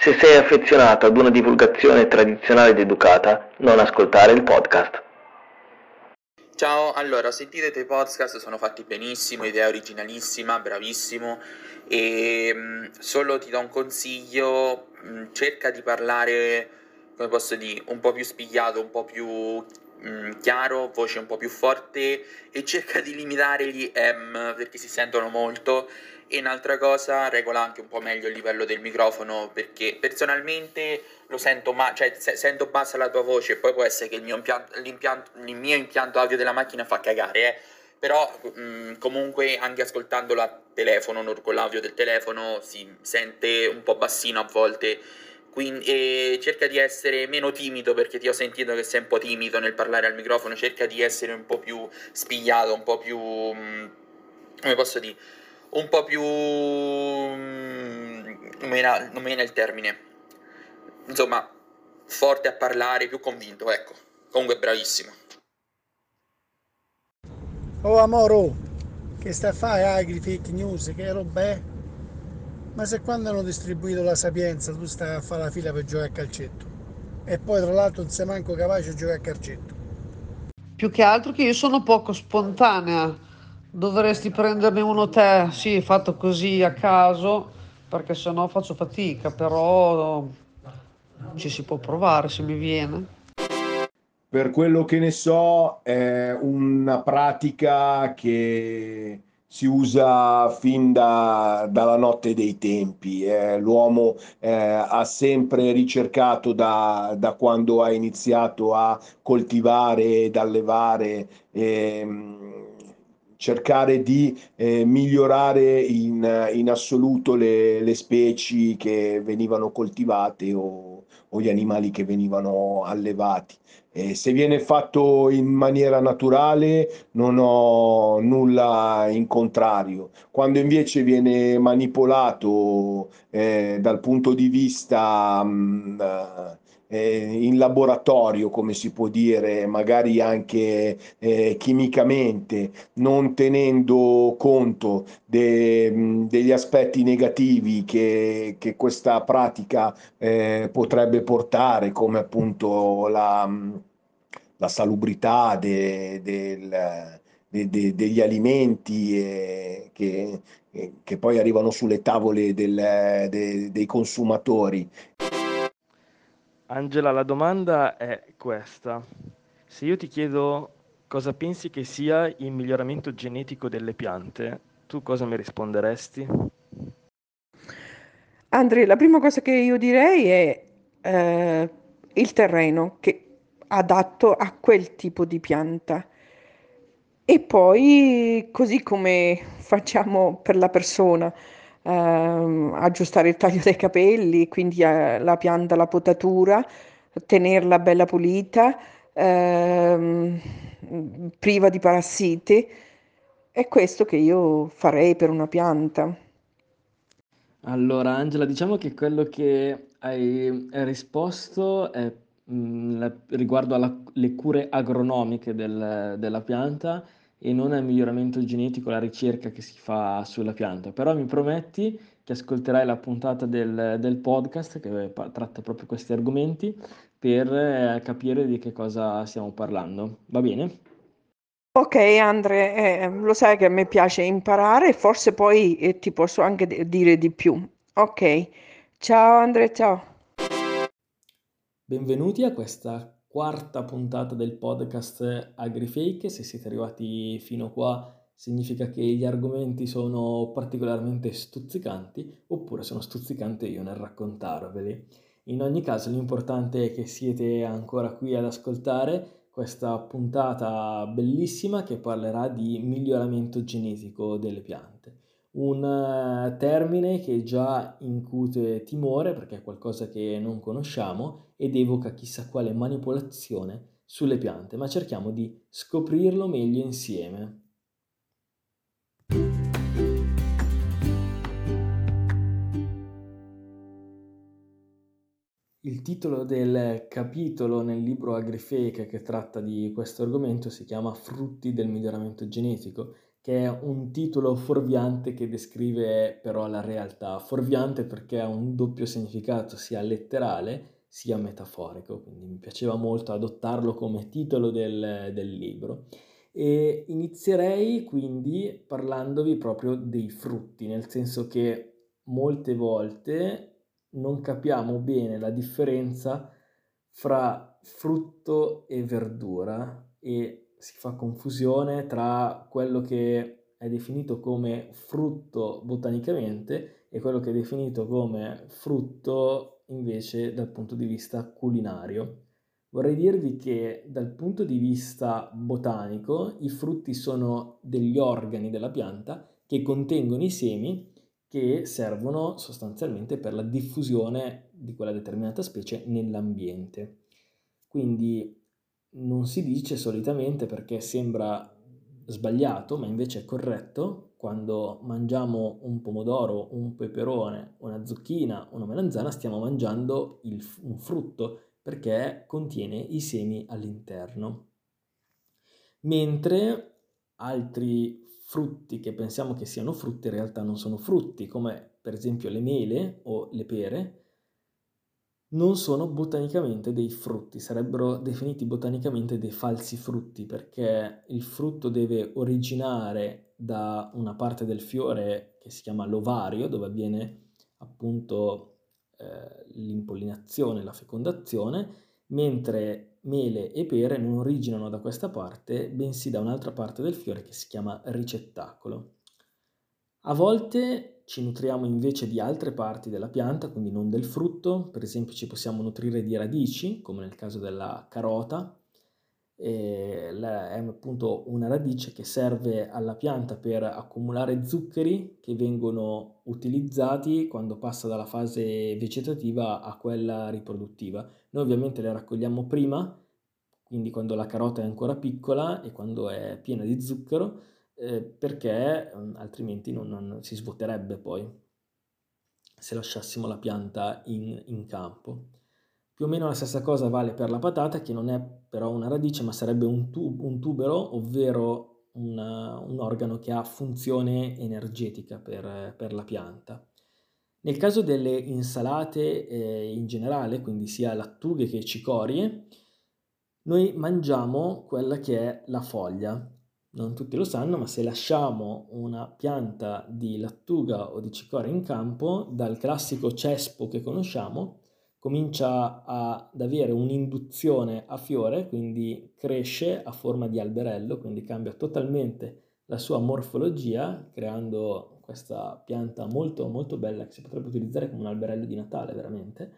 Se sei affezionato ad una divulgazione tradizionale ed educata, non ascoltare il podcast. Ciao, allora, sentite i tuoi podcast, sono fatti benissimo, idea originalissima, bravissimo e mm, solo ti do un consiglio, mm, cerca di parlare, come posso dire, un po' più spigliato, un po' più mm, chiaro, voce un po' più forte e cerca di limitare gli M perché si sentono molto e un'altra cosa, regola anche un po' meglio il livello del microfono perché personalmente lo sento, ma- cioè se- sento bassa la tua voce, poi può essere che il mio impianto, il mio impianto audio della macchina fa cagare, eh. però mh, mm, comunque anche ascoltandolo a telefono, con l'audio del telefono, si sente un po' bassino a volte. Quindi, cerca di essere meno timido perché ti ho sentito che sei un po' timido nel parlare al microfono, cerca di essere un po' più spigliato, un po' più... Mh, mm, come posso dire? Un po' più... Mm, non mi viene il termine. Insomma, forte a parlare, più convinto, ecco. Comunque bravissimo. Oh Amoro, che sta a fare agri fake news, che roba è? Ma se quando hanno distribuito la sapienza tu stai a fare la fila per giocare a calcetto e poi tra l'altro non sei manco capace di giocare a calcetto. Più che altro che io sono poco spontanea Dovresti prenderne uno te, sì, fatto così a caso, perché sennò faccio fatica, però ci si può provare se mi viene. Per quello che ne so, è una pratica che si usa fin da, dalla notte dei tempi. Eh, l'uomo eh, ha sempre ricercato da, da, quando ha iniziato a coltivare ed allevare. Eh, cercare di eh, migliorare in, in assoluto le, le, specie che venivano coltivate o, o, gli animali che venivano allevati. Eh, se viene fatto in maniera naturale non ho nulla in contrario. Quando invece viene manipolato eh, dal punto di vista mh, mm, eh, in laboratorio, come si può dire, magari anche eh, chimicamente, non tenendo conto de, degli aspetti negativi che, che questa pratica eh, potrebbe portare, come appunto la, la salubrità de, del, de, de, degli alimenti eh, che, che, poi arrivano sulle tavole del, dei consumatori. Angela, la domanda è questa. Se io ti chiedo cosa pensi che sia il miglioramento genetico delle piante, tu cosa mi risponderesti? Andrea, la prima cosa che io direi è eh, il terreno che adatto a quel tipo di pianta. E poi, così come facciamo per la persona, ehm, aggiustare il taglio dei capelli, quindi eh, la pianta, la potatura, tenerla bella pulita, ehm, priva di parassiti. È questo che io farei per una pianta. Allora, Angela, diciamo che quello che hai risposto è mh, mm, riguardo alle cure agronomiche del- della pianta e non al miglioramento genetico, la ricerca che si fa sulla pianta. Però mi prometti che ascolterai la puntata del, del podcast che tratta proprio questi argomenti per eh, capire di che cosa stiamo parlando. Va bene? Ok Andre, eh, lo sai che a me piace imparare, forse poi eh, ti posso anche dire di più. Ok, ciao Andre, ciao. Benvenuti a questa quarta puntata del podcast AgriFake. Se siete arrivati fino qua significa che gli argomenti sono particolarmente stuzzicanti oppure sono stuzzicante io nel raccontarveli. In ogni caso l'importante è che siete ancora qui ad ascoltare questa puntata bellissima che parlerà di miglioramento genetico delle piante. Un eh, termine che già incute timore perché è qualcosa che non conosciamo ed evoca chissà quale manipolazione sulle piante, ma cerchiamo di scoprirlo meglio insieme. Il titolo del capitolo nel libro Agrifake che tratta di questo argomento si chiama Frutti del miglioramento genetico, che è un titolo fuorviante che descrive però la realtà. Fuorviante perché ha un doppio significato, sia letterale sia metaforico, quindi mi piaceva molto adottarlo come titolo del, del libro. E inizierei quindi parlandovi proprio dei frutti, nel senso che molte volte non capiamo bene la differenza fra frutto e verdura e si fa confusione tra quello che è definito come frutto botanicamente e quello che è definito come frutto invece dal punto di vista culinario. Vorrei dirvi che dal punto di vista botanico i frutti sono degli organi della pianta che contengono i semi che servono sostanzialmente per la diffusione di quella determinata specie nell'ambiente. Quindi non si dice solitamente perché sembra sbagliato, ma invece è corretto, quando mangiamo un pomodoro, un peperone, una zucchina, una melanzana, stiamo mangiando il, un frutto perché contiene i semi all'interno. Mentre altri frutti che pensiamo che siano frutti in realtà non sono frutti, come per esempio le mele o le pere, non sono botanicamente dei frutti, sarebbero definiti botanicamente dei falsi frutti perché il frutto deve originare da una parte del fiore che si chiama l'ovario, dove avviene appunto eh, l'impollinazione, la fecondazione, mentre mele e pere non originano da questa parte, bensì da un'altra parte del fiore che si chiama ricettacolo. A volte ci nutriamo invece di altre parti della pianta, quindi non del frutto, per esempio ci possiamo nutrire di radici, come nel caso della carota, è appunto una radice che serve alla pianta per accumulare zuccheri che vengono utilizzati quando passa dalla fase vegetativa a quella riproduttiva. Noi ovviamente le raccogliamo prima, quindi quando la carota è ancora piccola e quando è piena di zucchero, eh, perché mm, altrimenti non, non, si svuoterebbe poi se lasciassimo la pianta in, in campo. Più o meno la stessa cosa vale per la patata, che non è però una radice, ma sarebbe un, tu- un tubero, ovvero una, un organo che ha funzione energetica per, per la pianta. Nel caso delle insalate eh, in generale, quindi sia lattughe che cicorie, noi mangiamo quella che è la foglia. Non tutti lo sanno, ma se lasciamo una pianta di lattuga o di cicoria in campo, dal classico cespo che conosciamo, comincia ad avere un'induzione a fiore, quindi cresce a forma di alberello, quindi cambia totalmente la sua morfologia, creando questa pianta molto molto bella che si potrebbe utilizzare come un alberello di Natale veramente.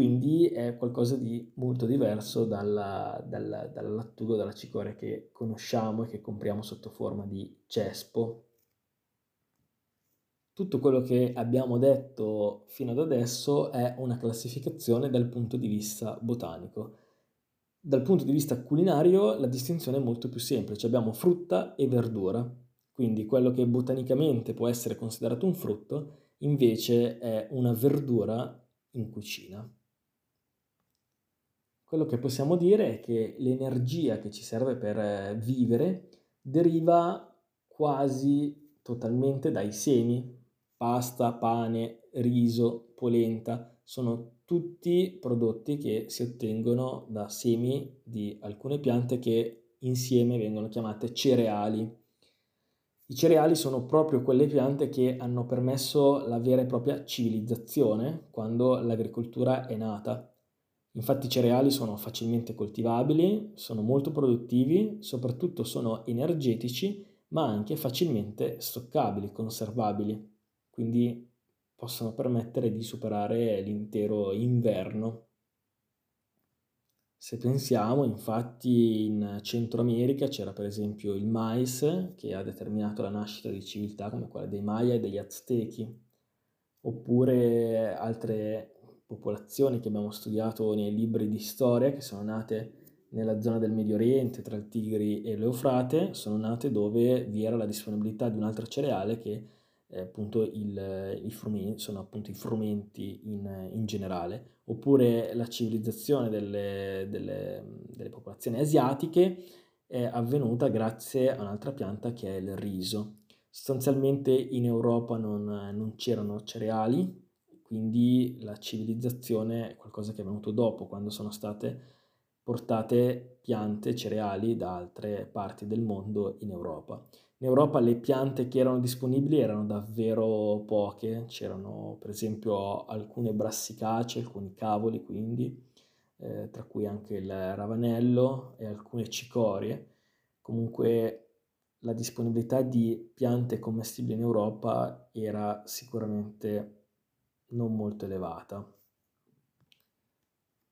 Quindi è qualcosa di molto diverso dalla, dalla, dalla lattuga, dalla cicoria che conosciamo e che compriamo sotto forma di cespo. Tutto quello che abbiamo detto fino ad adesso è una classificazione dal punto di vista botanico. Dal punto di vista culinario la distinzione è molto più semplice, abbiamo frutta e verdura. Quindi quello che botanicamente può essere considerato un frutto, invece è una verdura in cucina. Quello che possiamo dire è che l'energia che ci serve per eh, vivere deriva quasi totalmente dai semi, pasta, pane, riso, polenta, sono tutti prodotti che si ottengono da semi di alcune piante che insieme vengono chiamate cereali. I cereali sono proprio quelle piante che hanno permesso la vera e propria civilizzazione quando l'agricoltura è nata. Infatti i cereali sono facilmente coltivabili, sono molto produttivi, soprattutto sono energetici, ma anche facilmente stoccabili, conservabili, quindi possono permettere di superare l'intero inverno. Se pensiamo, infatti, in Centro America c'era per esempio il mais che ha determinato la nascita di civiltà come quella dei Maya e degli Aztechi, oppure altre popolazioni che abbiamo studiato nei libri di storia che sono nate nella zona del Medio Oriente tra il Tigri e l'Eufrate, sono nate dove vi era la disponibilità di un altro cereale che eh, appunto il, i frumenti, sono appunto i frumenti in, in generale, oppure la civilizzazione delle, delle, delle popolazioni asiatiche è avvenuta grazie a un'altra pianta che è il riso. Sostanzialmente in Europa non, non c'erano cereali, quindi la civilizzazione è qualcosa che è venuto dopo, quando sono state portate piante, cereali da altre parti del mondo in Europa. In Europa le piante che erano disponibili erano davvero poche, c'erano per esempio alcune brassicacee, alcuni cavoli quindi, eh, tra cui anche il ravanello e alcune cicorie. Comunque la disponibilità di piante commestibili in Europa era sicuramente non molto elevata.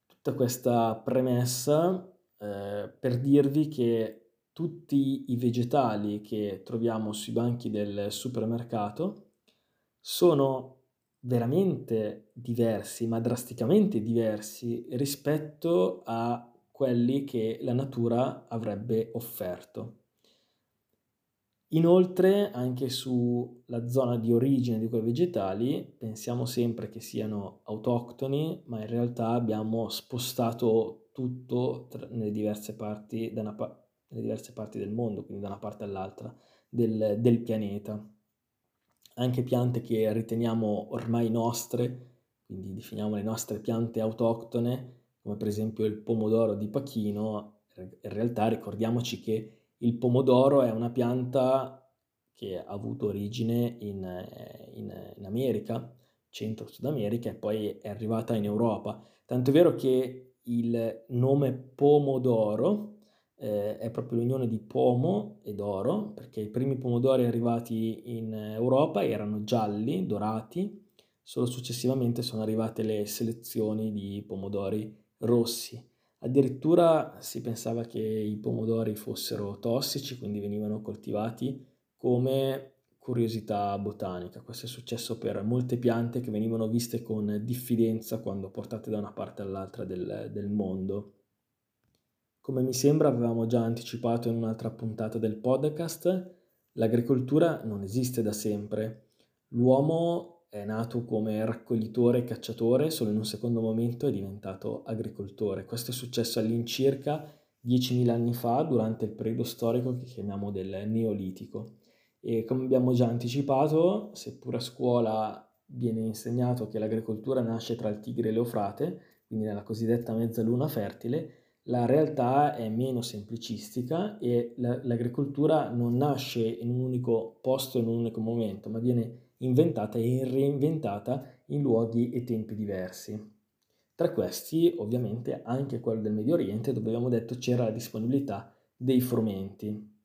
Tutta questa premessa eh, per dirvi che tutti i vegetali che troviamo sui banchi del supermercato sono veramente diversi, ma drasticamente diversi rispetto a quelli che la natura avrebbe offerto. Inoltre, anche sulla zona di origine di quei vegetali, pensiamo sempre che siano autoctoni, ma in realtà abbiamo spostato tutto nelle diverse parti, da una, nelle diverse parti del mondo, quindi da una parte all'altra del, del pianeta. Anche piante che riteniamo ormai nostre, quindi definiamo le nostre piante autoctone, come per esempio il pomodoro di Pachino, in realtà ricordiamoci che il pomodoro è una pianta che ha avuto origine in, in, in America, centro-sud America, e poi è arrivata in Europa. Tanto è vero che il nome pomodoro eh, è proprio l'unione di pomo ed oro, perché i primi pomodori arrivati in Europa erano gialli, dorati, solo successivamente sono arrivate le selezioni di pomodori rossi. Addirittura si pensava che i pomodori fossero tossici, quindi venivano coltivati come curiosità botanica. Questo è successo per molte piante che venivano viste con diffidenza quando portate da una parte all'altra del, del mondo. Come mi sembra avevamo già anticipato in un'altra puntata del podcast, l'agricoltura non esiste da sempre. L'uomo è nato come raccoglitore e cacciatore, solo in un secondo momento è diventato agricoltore. Questo è successo all'incirca 10.000 anni fa, durante il periodo storico che chiamiamo del Neolitico. E come abbiamo già anticipato, seppur a scuola viene insegnato che l'agricoltura nasce tra il Tigre e l'Eufrate, quindi nella cosiddetta mezzaluna fertile, la realtà è meno semplicistica e l'agricoltura non nasce in un unico posto, in un unico momento, ma viene inventata e reinventata in luoghi e tempi diversi. Tra questi, ovviamente, anche quello del Medio Oriente, dove abbiamo detto c'era la disponibilità dei frumenti.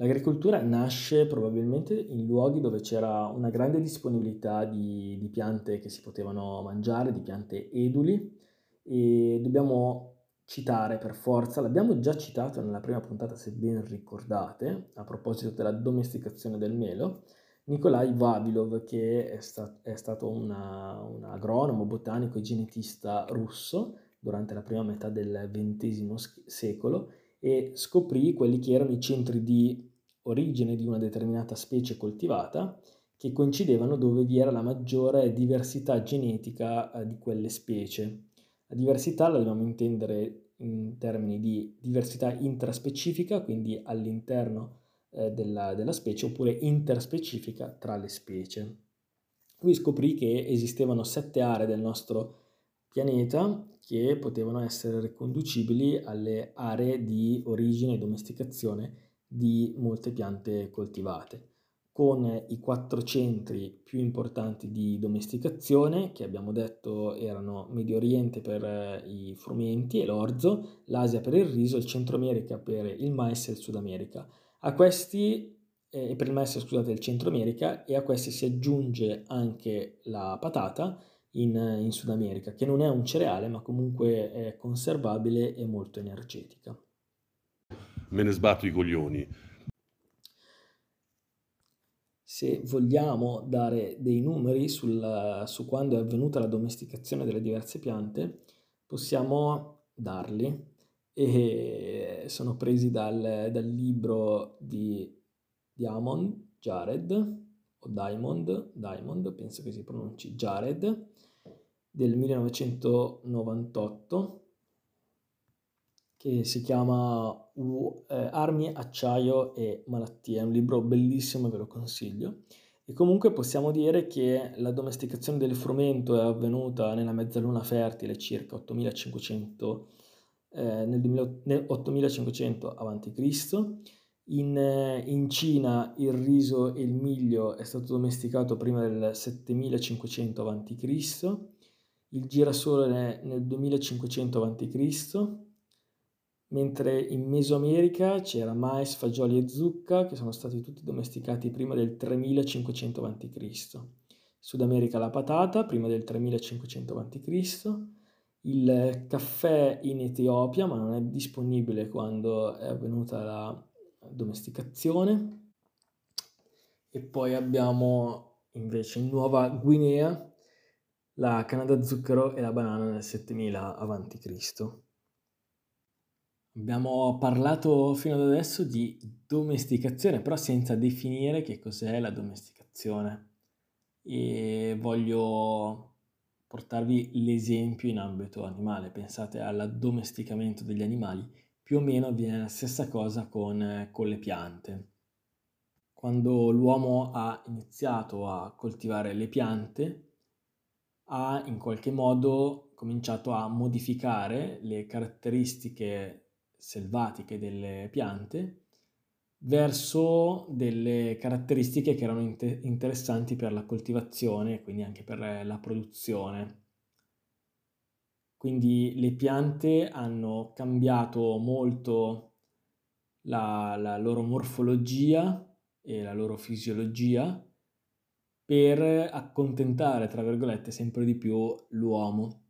L'agricoltura nasce probabilmente in luoghi dove c'era una grande disponibilità di, di, piante che si potevano mangiare, di piante eduli e dobbiamo citare per forza, l'abbiamo già citato nella prima puntata se ben ricordate, a proposito della domesticazione del melo, Nikolai Vavilov, che è, sta- è stato una, un agronomo, botanico e genetista russo durante la prima metà del XX secolo e scoprì quelli che erano i centri di origine di una determinata specie coltivata che coincidevano dove vi era la maggiore diversità genetica eh, di quelle specie. La diversità la dobbiamo intendere in termini di diversità intraspecifica, quindi all'interno eh, della, della specie oppure interspecifica tra le specie. Lui scoprì che esistevano sette aree del nostro pianeta che potevano essere riconducibili alle aree di origine e domesticazione di molte piante coltivate. con i quattro centri più importanti di domesticazione, che abbiamo detto erano Medio Oriente per eh, i frumenti e l'orzo, l'Asia per il riso, il Centro America per il mais e il Sud America. A questi, eh, per il mais, scusate, il Centro America, e a questi si aggiunge anche la patata in, in Sud America, che non è un cereale, ma comunque è conservabile e molto energetica. Me ne sbatto i coglioni se vogliamo dare dei numeri sul, su quando è avvenuta la domesticazione delle diverse piante, possiamo darli e sono presi dal, dal libro di Diamond, Jared, o Diamond, Diamond, penso che si pronunci Jared, del 1998 che si chiama uh, eh, Armi, acciaio e malattie. È un libro bellissimo, ve lo consiglio. E comunque possiamo dire che la domesticazione del frumento è avvenuta nella mezzaluna fertile circa 8500 eh, nel, 2000, nel 8500 a.C. In, eh, in Cina il riso e il miglio è stato domesticato prima del 7500 a.C., il girasole nel 2500 a.C., mentre in Mesoamerica c'era mais, fagioli e zucca che sono stati tutti domesticati prima del 3500 a.C. Sud America la patata prima del 3500 a.C. Il caffè in Etiopia, ma non è disponibile quando è avvenuta la domesticazione. E poi abbiamo invece in Nuova Guinea la canna da zucchero e la banana nel 7000 a.C. Abbiamo parlato fino ad adesso di domesticazione, però senza definire che cos'è la domesticazione. E voglio portarvi l'esempio in ambito animale. Pensate all'addomesticamento degli animali, più o meno avviene la stessa cosa con, con le piante. Quando l'uomo ha iniziato a coltivare le piante, ha in qualche modo cominciato a modificare le caratteristiche selvatiche delle piante verso delle caratteristiche che erano inter- interessanti per la coltivazione e quindi anche per la produzione. Quindi le piante hanno cambiato molto la, la loro morfologia e la loro fisiologia per accontentare, tra virgolette, sempre di più l'uomo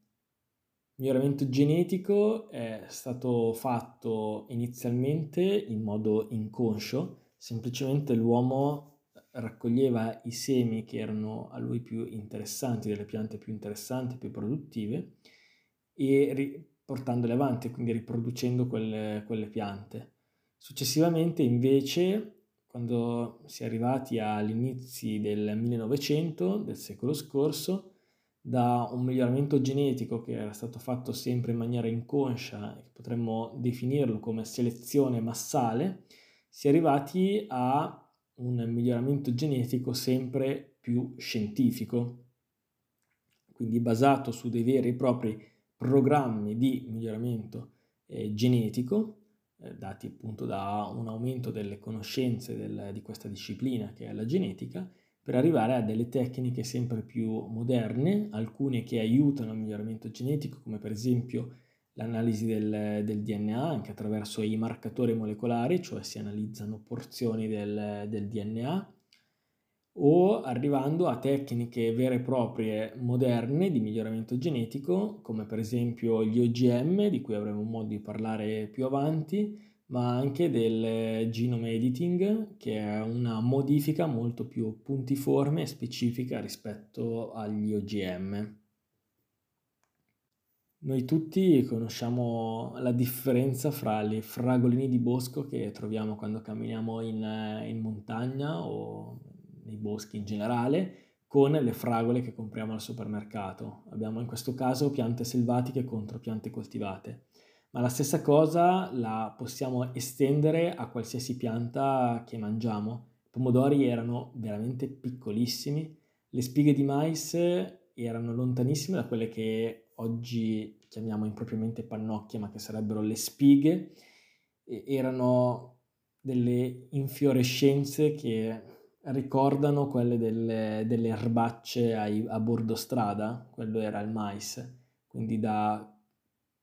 miglioramento genetico è stato fatto inizialmente in modo inconscio, semplicemente l'uomo raccoglieva i semi che erano a lui più interessanti, delle piante più interessanti, più produttive, e ri- portandole avanti, quindi riproducendo quelle, quelle piante. Successivamente invece, quando si è arrivati agli inizi del 1900, del secolo scorso, da un miglioramento genetico che era stato fatto sempre in maniera inconscia, potremmo definirlo come selezione massale, si è arrivati a un miglioramento genetico sempre più scientifico, quindi basato su dei veri e propri programmi di miglioramento eh, genetico, eh, dati appunto da un aumento delle conoscenze del, di questa disciplina che è la genetica, per arrivare a delle tecniche sempre più moderne, alcune che aiutano il miglioramento genetico, come per esempio l'analisi del, del DNA anche attraverso i marcatori molecolari, cioè si analizzano porzioni del, del DNA, o arrivando a tecniche vere e proprie moderne di miglioramento genetico, come per esempio gli OGM, di cui avremo modo di parlare più avanti, ma anche del genome editing, che è una modifica molto più puntiforme e specifica rispetto agli OGM. Noi tutti conosciamo la differenza fra le fragolini di bosco che troviamo quando camminiamo in, in montagna o nei boschi in generale con le fragole che compriamo al supermercato. Abbiamo in questo caso piante selvatiche contro piante coltivate ma la stessa cosa la possiamo estendere a qualsiasi pianta che mangiamo. I pomodori erano veramente piccolissimi, le spighe di mais erano lontanissime da quelle che oggi chiamiamo impropriamente pannocchie, ma che sarebbero le spighe, e erano delle infiorescenze che ricordano quelle delle, delle erbacce ai, a bordo strada, quello era il mais, quindi da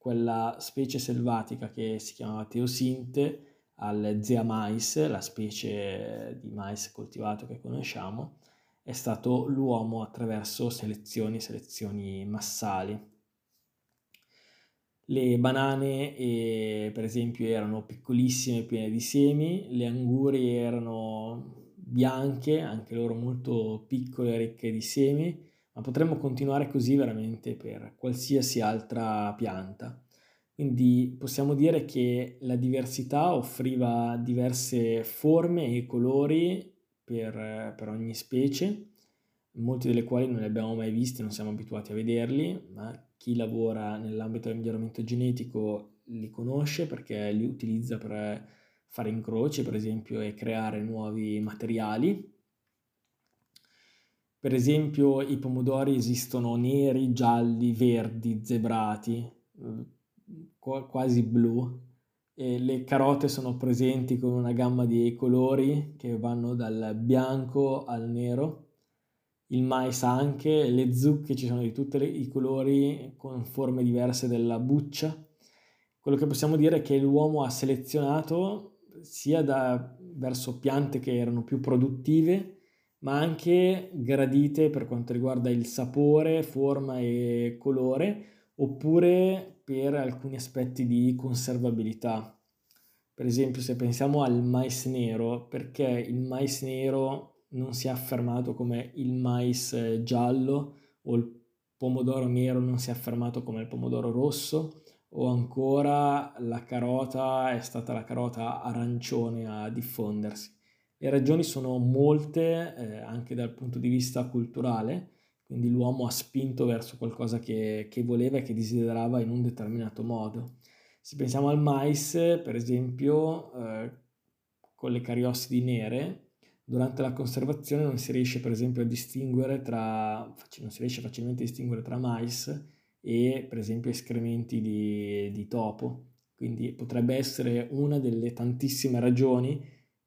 quella specie selvatica che si chiamava teosinte al zea mais, la specie di mais coltivato che conosciamo, è stato l'uomo attraverso selezioni, selezioni massali. Le banane, eh, per esempio, erano piccolissime, piene di semi, le angurie erano bianche, anche loro molto piccole ricche di semi, ma potremmo continuare così veramente per qualsiasi altra pianta. Quindi possiamo dire che la diversità offriva diverse forme e colori per, per ogni specie, molti delle quali non li abbiamo mai visti, non siamo abituati a vederli, ma chi lavora nell'ambito del miglioramento genetico li conosce perché li utilizza per fare incroci, per esempio, e creare nuovi materiali. Per esempio, i pomodori esistono neri, gialli, verdi, zebrati, quasi blu. E le carote sono presenti con una gamma di colori che vanno dal bianco al nero il mais anche, le zucche ci sono di tutti i colori con forme diverse della buccia. Quello che possiamo dire è che l'uomo ha selezionato sia da, verso piante che erano più produttive, ma anche gradite per quanto riguarda il sapore, forma e colore, oppure per alcuni aspetti di conservabilità. Per esempio, se pensiamo al mais nero, perché il mais nero non si è affermato come il mais eh, giallo o il pomodoro nero non si è affermato come il pomodoro rosso o ancora la carota è stata la carota arancione a diffondersi. Le ragioni sono molte eh, anche dal punto di vista culturale, quindi l'uomo ha spinto verso qualcosa che, che voleva e che desiderava in un determinato modo. Se pensiamo al mais, per esempio, eh, con le cariosidi nere, durante la conservazione non si riesce per esempio a distinguere tra, non si riesce facilmente a distinguere tra mais e per esempio escrementi di, di topo. Quindi potrebbe essere una delle tantissime ragioni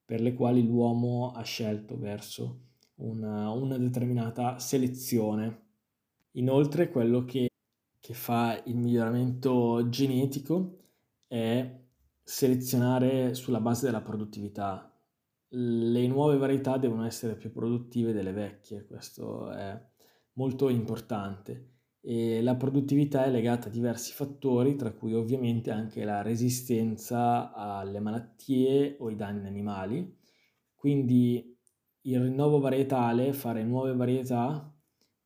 per le quali l'uomo ha scelto verso una, una determinata selezione. Inoltre quello che, che fa il miglioramento genetico è selezionare sulla base della produttività, le nuove varietà devono essere più produttive delle vecchie, questo è molto importante. E la produttività è legata a diversi fattori, tra cui ovviamente anche la resistenza alle malattie o ai danni animali. Quindi il rinnovo varietale, fare nuove varietà,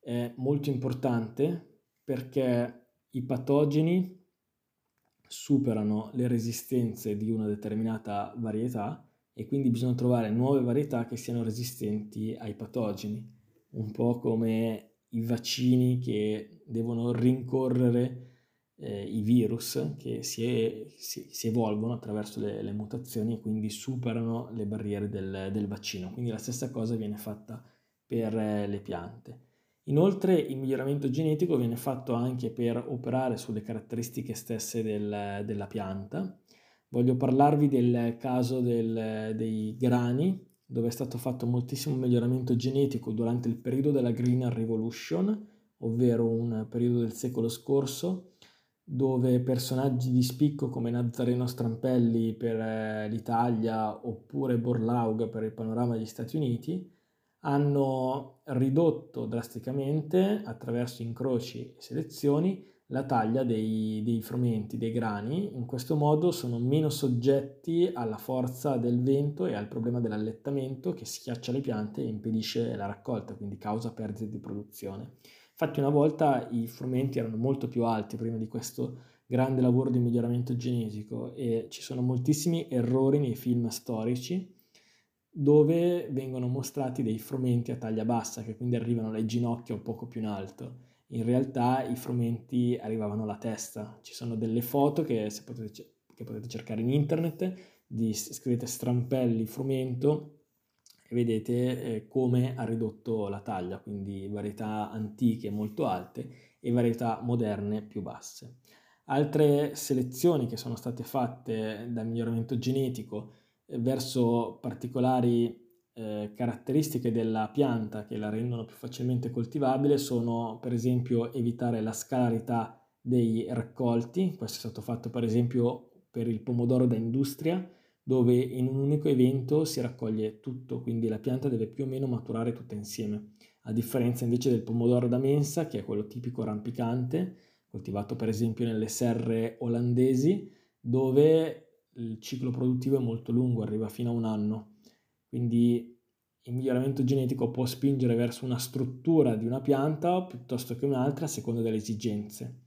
è molto importante perché i patogeni superano le resistenze di una determinata varietà e quindi bisogna trovare nuove varietà che siano resistenti ai patogeni, un po' come i vaccini che devono rincorrere eh, i virus che si, si, si evolvono attraverso le, le, mutazioni e quindi superano le barriere del, del, vaccino. Quindi la stessa cosa viene fatta per eh, le piante. Inoltre il miglioramento genetico viene fatto anche per operare sulle caratteristiche stesse del, della pianta Voglio parlarvi del caso del, dei grani, dove è stato fatto moltissimo miglioramento genetico durante il periodo della Green Revolution, ovvero un periodo del secolo scorso, dove personaggi di spicco come Nazareno Strampelli per eh, l'Italia oppure Borlaug per il panorama degli Stati Uniti hanno ridotto drasticamente attraverso incroci e selezioni la taglia dei, dei, frumenti, dei grani, in questo modo sono meno soggetti alla forza del vento e al problema dell'allettamento che schiaccia le piante e impedisce la raccolta, quindi causa perdite di produzione. Infatti una volta i frumenti erano molto più alti prima di questo grande lavoro di miglioramento genetico e ci sono moltissimi errori nei film storici dove vengono mostrati dei frumenti a taglia bassa che quindi arrivano alle ginocchia un poco più in alto in realtà i frumenti arrivavano alla testa. Ci sono delle foto che, potete, che potete cercare in internet, di, scrivete strampelli frumento e vedete eh, come ha ridotto la taglia, quindi varietà antiche molto alte e varietà moderne più basse. Altre selezioni che sono state fatte dal miglioramento genetico eh, verso particolari eh, caratteristiche della pianta che la rendono più facilmente coltivabile sono per esempio evitare la scalarità dei raccolti, questo è stato fatto per esempio per il pomodoro da industria, dove in un unico evento si raccoglie tutto, quindi la pianta deve più o meno maturare tutta insieme, a differenza invece del pomodoro da mensa, che è quello tipico rampicante, coltivato per esempio nelle serre olandesi, dove il ciclo produttivo è molto lungo, arriva fino a un anno. Quindi il miglioramento genetico può spingere verso una struttura di una pianta piuttosto che un'altra a seconda delle esigenze.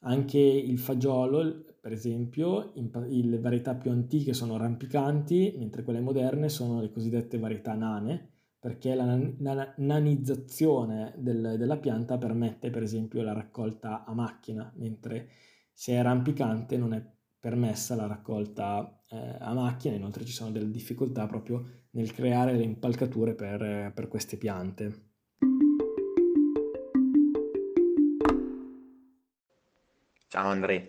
Anche il fagiolo, per esempio, le varietà più antiche sono rampicanti, mentre quelle moderne sono le cosiddette varietà nane, perché la, la nanizzazione del, della pianta permette, per esempio, la raccolta a macchina, mentre se è rampicante non è permessa la raccolta eh, a macchina, inoltre ci sono delle difficoltà proprio nel creare le impalcature per, per queste piante. Ciao Andrea,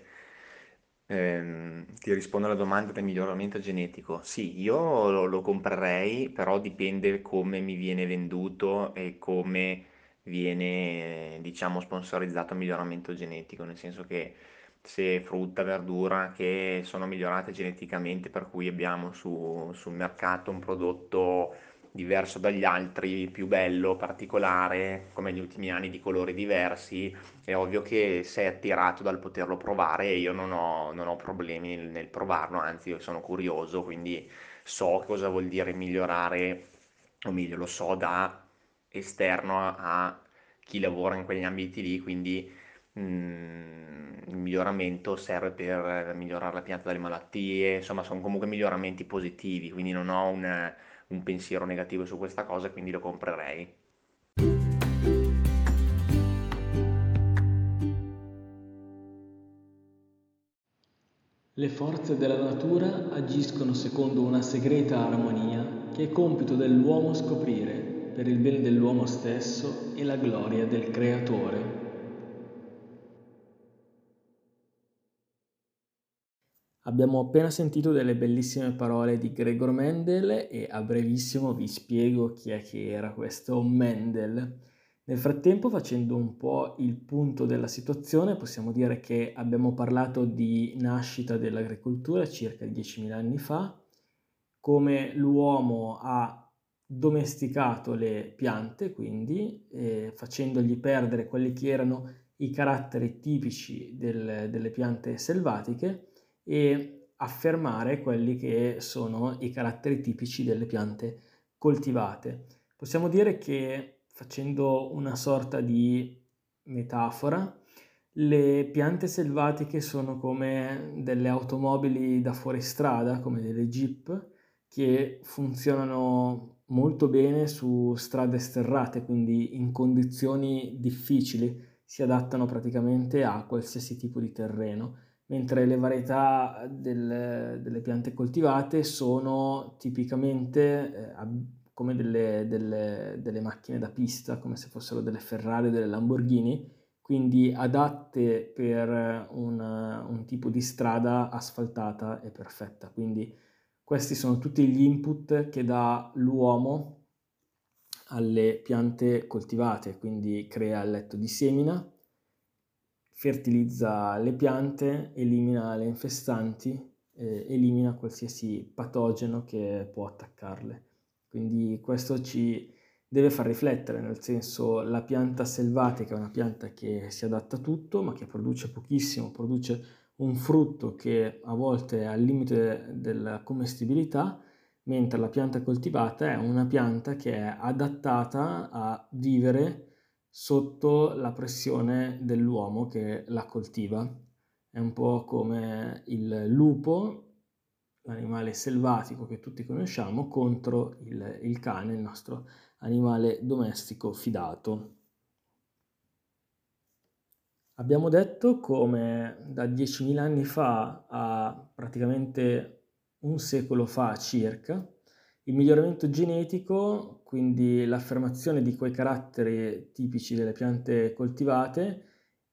Ehm, ti rispondo alla domanda del miglioramento genetico. Sì, io lo, lo comprerei, però dipende come mi viene venduto e come viene, diciamo, sponsorizzato il miglioramento genetico, nel senso che se frutta, verdura che sono migliorate geneticamente, per cui abbiamo su- sul mercato un prodotto diverso dagli altri, più bello, particolare, come negli ultimi anni di colori diversi, è ovvio che sei attirato dal poterlo provare e io non ho, non ho problemi nel, nel provarlo, anzi io sono curioso, quindi so cosa vuol dire migliorare, o meglio, lo so da esterno a chi lavora in quegli ambiti lì, quindi mm, il miglioramento serve per migliorare la pianta dalle malattie, insomma sono comunque miglioramenti positivi, quindi non ho un un pensiero negativo su questa cosa quindi lo comprerei. Le forze della natura agiscono secondo una segreta armonia che è compito dell'uomo scoprire per il bene dell'uomo stesso e la gloria del Creatore. Abbiamo appena sentito delle bellissime parole di Gregor Mendel e a brevissimo vi spiego chi è che era questo Mendel. Nel frattempo, facendo un po' il punto della situazione, possiamo dire che abbiamo parlato di nascita dell'agricoltura circa 10.000 anni fa, come l'uomo ha domesticato le piante, quindi eh, facendogli perdere quelli che erano i caratteri tipici del, delle piante selvatiche e affermare quelli che sono i caratteri tipici delle piante coltivate. Possiamo dire che facendo una sorta di metafora, le piante selvatiche sono come delle automobili da fuoristrada, come delle jeep, che funzionano molto bene su strade sterrate, quindi in condizioni difficili, si adattano praticamente a qualsiasi tipo di terreno mentre le varietà del, delle piante coltivate sono tipicamente eh, come delle, delle, delle, macchine da pista, come se fossero delle Ferrari o delle Lamborghini, quindi adatte per una, un tipo di strada asfaltata e perfetta. Quindi questi sono tutti gli input che dà l'uomo alle piante coltivate, quindi crea il letto di semina, fertilizza le piante, elimina le infestanti, eh, elimina qualsiasi patogeno che può attaccarle. Quindi questo ci deve far riflettere, nel senso la pianta selvatica è una pianta che si adatta a tutto, ma che produce pochissimo, produce un frutto che a volte è al limite della commestibilità, mentre la pianta coltivata è una pianta che è adattata a vivere sotto la pressione dell'uomo che la coltiva. È un po' come il lupo, l'animale selvatico che tutti conosciamo, contro il, il cane, il nostro animale domestico fidato. Abbiamo detto come da 10.000 anni fa a praticamente un secolo fa circa, il miglioramento genetico, quindi l'affermazione di quei caratteri tipici delle piante coltivate,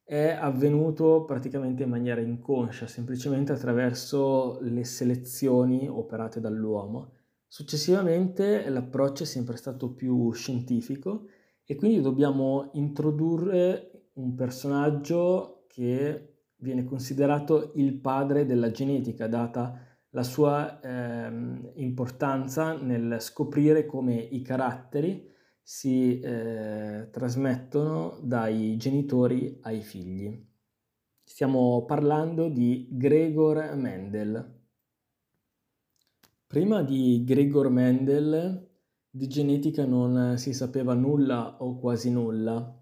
è avvenuto praticamente in maniera inconscia, semplicemente attraverso le selezioni operate dall'uomo. Successivamente l'approccio è sempre stato più scientifico e quindi dobbiamo introdurre un personaggio che viene considerato il padre della genetica, data la sua eh, importanza nel scoprire come i caratteri si eh, trasmettono dai genitori ai figli. Stiamo parlando di Gregor Mendel. Prima di Gregor Mendel di genetica non si sapeva nulla o quasi nulla.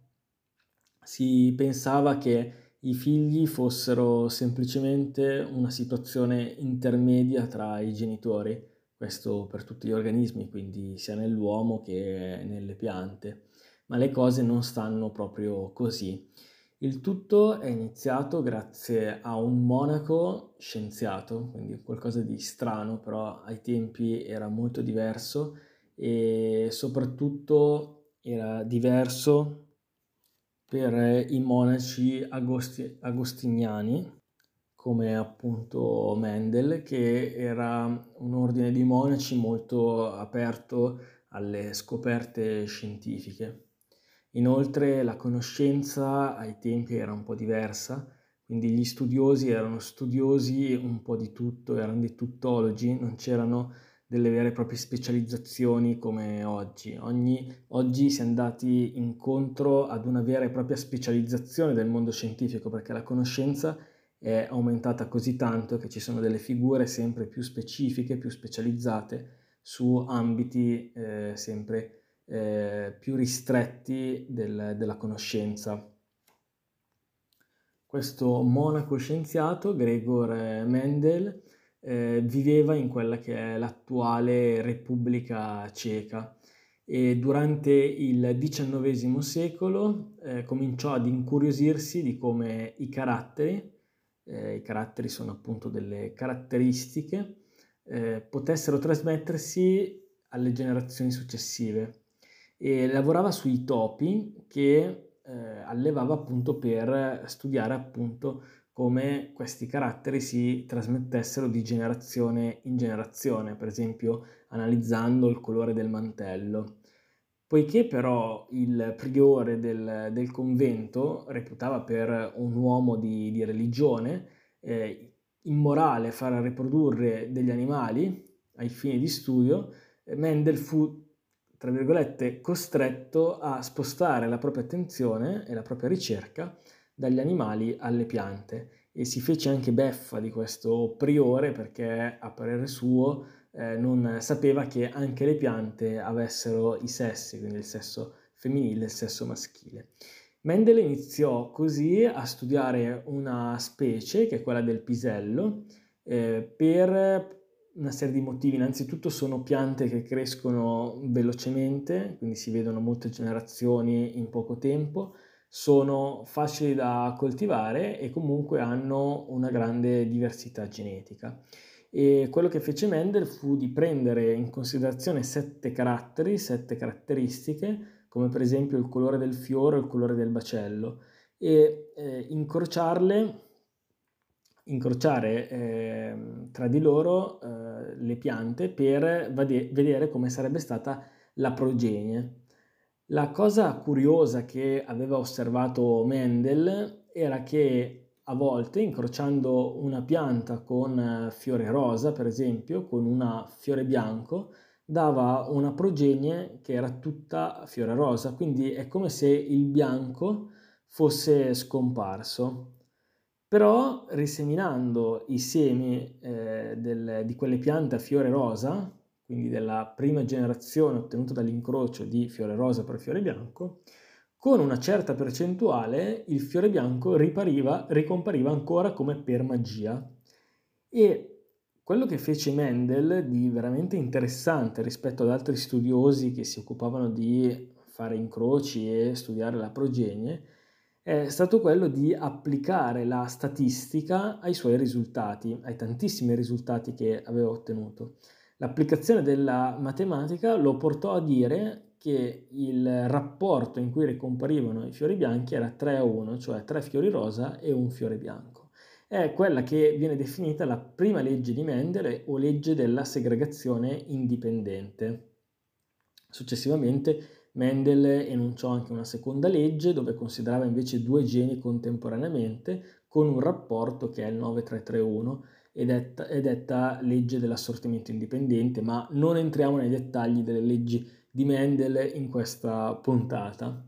Si pensava che i figli fossero semplicemente una situazione intermedia tra i genitori questo per tutti gli organismi, quindi sia nell'uomo che nelle piante, ma le cose non stanno proprio così. Il tutto è iniziato grazie a un monaco scienziato, quindi qualcosa di strano, però ai tempi era molto diverso e soprattutto era diverso per i monaci agosti- agostiniani come appunto Mendel, che era un ordine di monaci molto aperto alle scoperte scientifiche. Inoltre la conoscenza ai tempi era un po' diversa, quindi gli studiosi erano studiosi un po' di tutto, erano dei tuttologi, non c'erano delle vere e proprie specializzazioni come oggi. Ogni, oggi si è andati incontro ad una vera e propria specializzazione del mondo scientifico perché la conoscenza è aumentata così tanto che ci sono delle figure sempre più specifiche, più specializzate su ambiti eh, sempre eh, più ristretti del, della conoscenza. Questo monaco scienziato, Gregor Mendel, eh, viveva in quella che è l'attuale Repubblica Ceca. E durante il XIX secolo eh, cominciò ad incuriosirsi di come i caratteri eh, i caratteri sono appunto delle caratteristiche, eh, potessero trasmettersi alle generazioni successive. E lavorava sui topi che eh, allevava appunto per studiare appunto come questi caratteri si trasmettessero di generazione in generazione, per esempio analizzando il colore del mantello. Poiché però il priore del, del convento reputava per un uomo di, di religione eh, immorale far riprodurre degli animali ai fini di studio, Mendel fu, tra virgolette, costretto a spostare la propria attenzione e la propria ricerca dagli animali alle piante e si fece anche beffa di questo priore perché a parere suo eh, non sapeva che anche le piante avessero i sessi, quindi il sesso femminile e il sesso maschile. Mendele iniziò così a studiare una specie, che è quella del pisello, eh, per una serie di motivi. Innanzitutto sono piante che crescono velocemente, quindi si vedono molte generazioni in poco tempo, sono facili da coltivare e comunque hanno una grande diversità genetica e quello che fece Mendel fu di prendere in considerazione sette caratteri, sette caratteristiche, come per esempio il colore del fiore o il colore del bacello, e eh, incrociarle, incrociare eh, tra di loro eh, le piante per vade- vedere come sarebbe stata la progenie. La cosa curiosa che aveva osservato Mendel era che a volte incrociando una pianta con eh, fiore rosa, per esempio, con una fiore bianco, dava una progenie che era tutta fiore rosa, quindi è come se il bianco fosse scomparso. Però riseminando i semi eh, del, di quelle piante a fiore rosa, quindi della prima generazione ottenuta dall'incrocio di fiore rosa per fiore bianco, con una certa percentuale il fiore bianco ripariva, ricompariva ancora come per magia. E quello che fece Mendel di veramente interessante rispetto ad altri studiosi che si occupavano di fare incroci e studiare la progenie, è stato quello di applicare la statistica ai suoi risultati, ai tantissimi risultati che aveva ottenuto. L'applicazione della matematica lo portò a dire che il rapporto in cui ricomparivano i fiori bianchi era 3 a 1, cioè 3 fiori rosa e un fiore bianco. è quella che viene definita la prima legge di Mendele o legge della segregazione indipendente. Successivamente Mendel enunciò anche una seconda legge dove considerava invece due geni contemporaneamente con un rapporto che è il 9331 è, è detta legge dell'assortimento indipendente, ma non entriamo nei dettagli delle leggi di Mendel in questa puntata.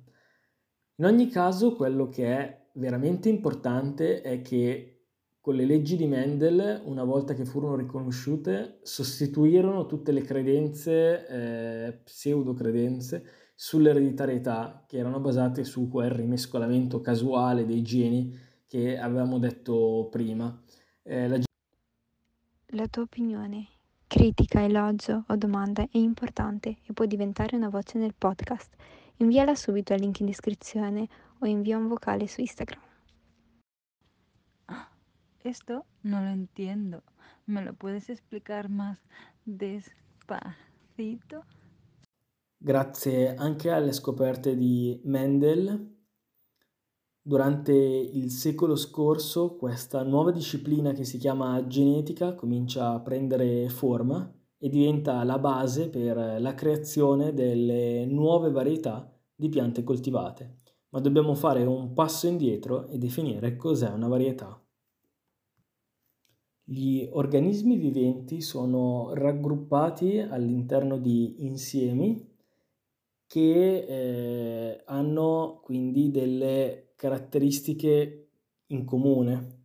In ogni caso, quello che è veramente importante è che con le leggi di Mendel, una volta che furono riconosciute, sostituirono tutte le credenze, eh, pseudo-credenze, sull'ereditarietà, che erano basate su quel rimescolamento casuale dei geni che avevamo detto prima. Eh, la... la tua opinione, critica, elogio o domanda è importante e può diventare una voce nel podcast. Inviala subito al link in descrizione o invia un vocale su Instagram. Esto no lo entiendo. ¿Me lo puedes explicar más despacito? Grazie anche alle scoperte di Mendel, durante il secolo scorso questa nuova disciplina che si chiama genetica comincia a prendere forma e diventa la base per la creazione delle nuove varietà di piante coltivate. Ma dobbiamo fare un passo indietro e definire cos'è una varietà. Gli organismi viventi sono raggruppati all'interno di insiemi che eh, hanno quindi delle caratteristiche in comune.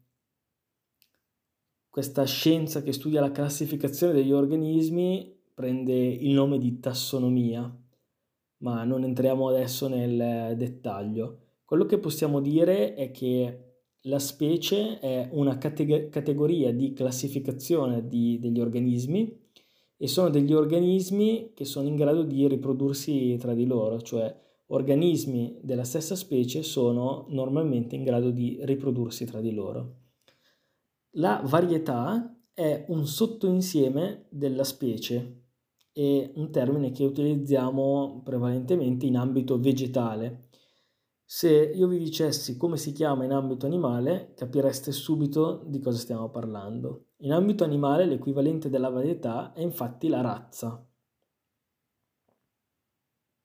Questa scienza che studia la classificazione degli organismi prende il nome di tassonomia, ma non entriamo adesso nel dettaglio. Quello che possiamo dire è che la specie è una categ- categoria di classificazione di, degli organismi e sono degli organismi che sono in grado di riprodursi tra di loro, cioè organismi della stessa specie sono normalmente in grado di riprodursi tra di loro. La varietà è un sottoinsieme della specie, è un termine che utilizziamo prevalentemente in ambito vegetale, se io vi dicessi come si chiama in ambito animale, capireste subito di cosa stiamo parlando. In ambito animale l'equivalente della varietà è infatti la razza.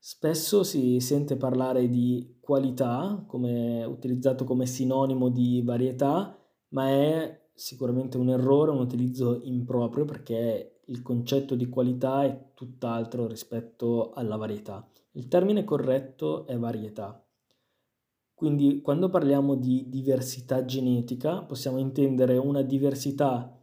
Spesso si sente parlare di qualità, come, utilizzato come sinonimo di varietà, ma è sicuramente un errore, un utilizzo improprio perché il concetto di qualità è tutt'altro rispetto alla varietà. Il termine corretto è varietà. Quindi quando parliamo di diversità genetica possiamo intendere una diversità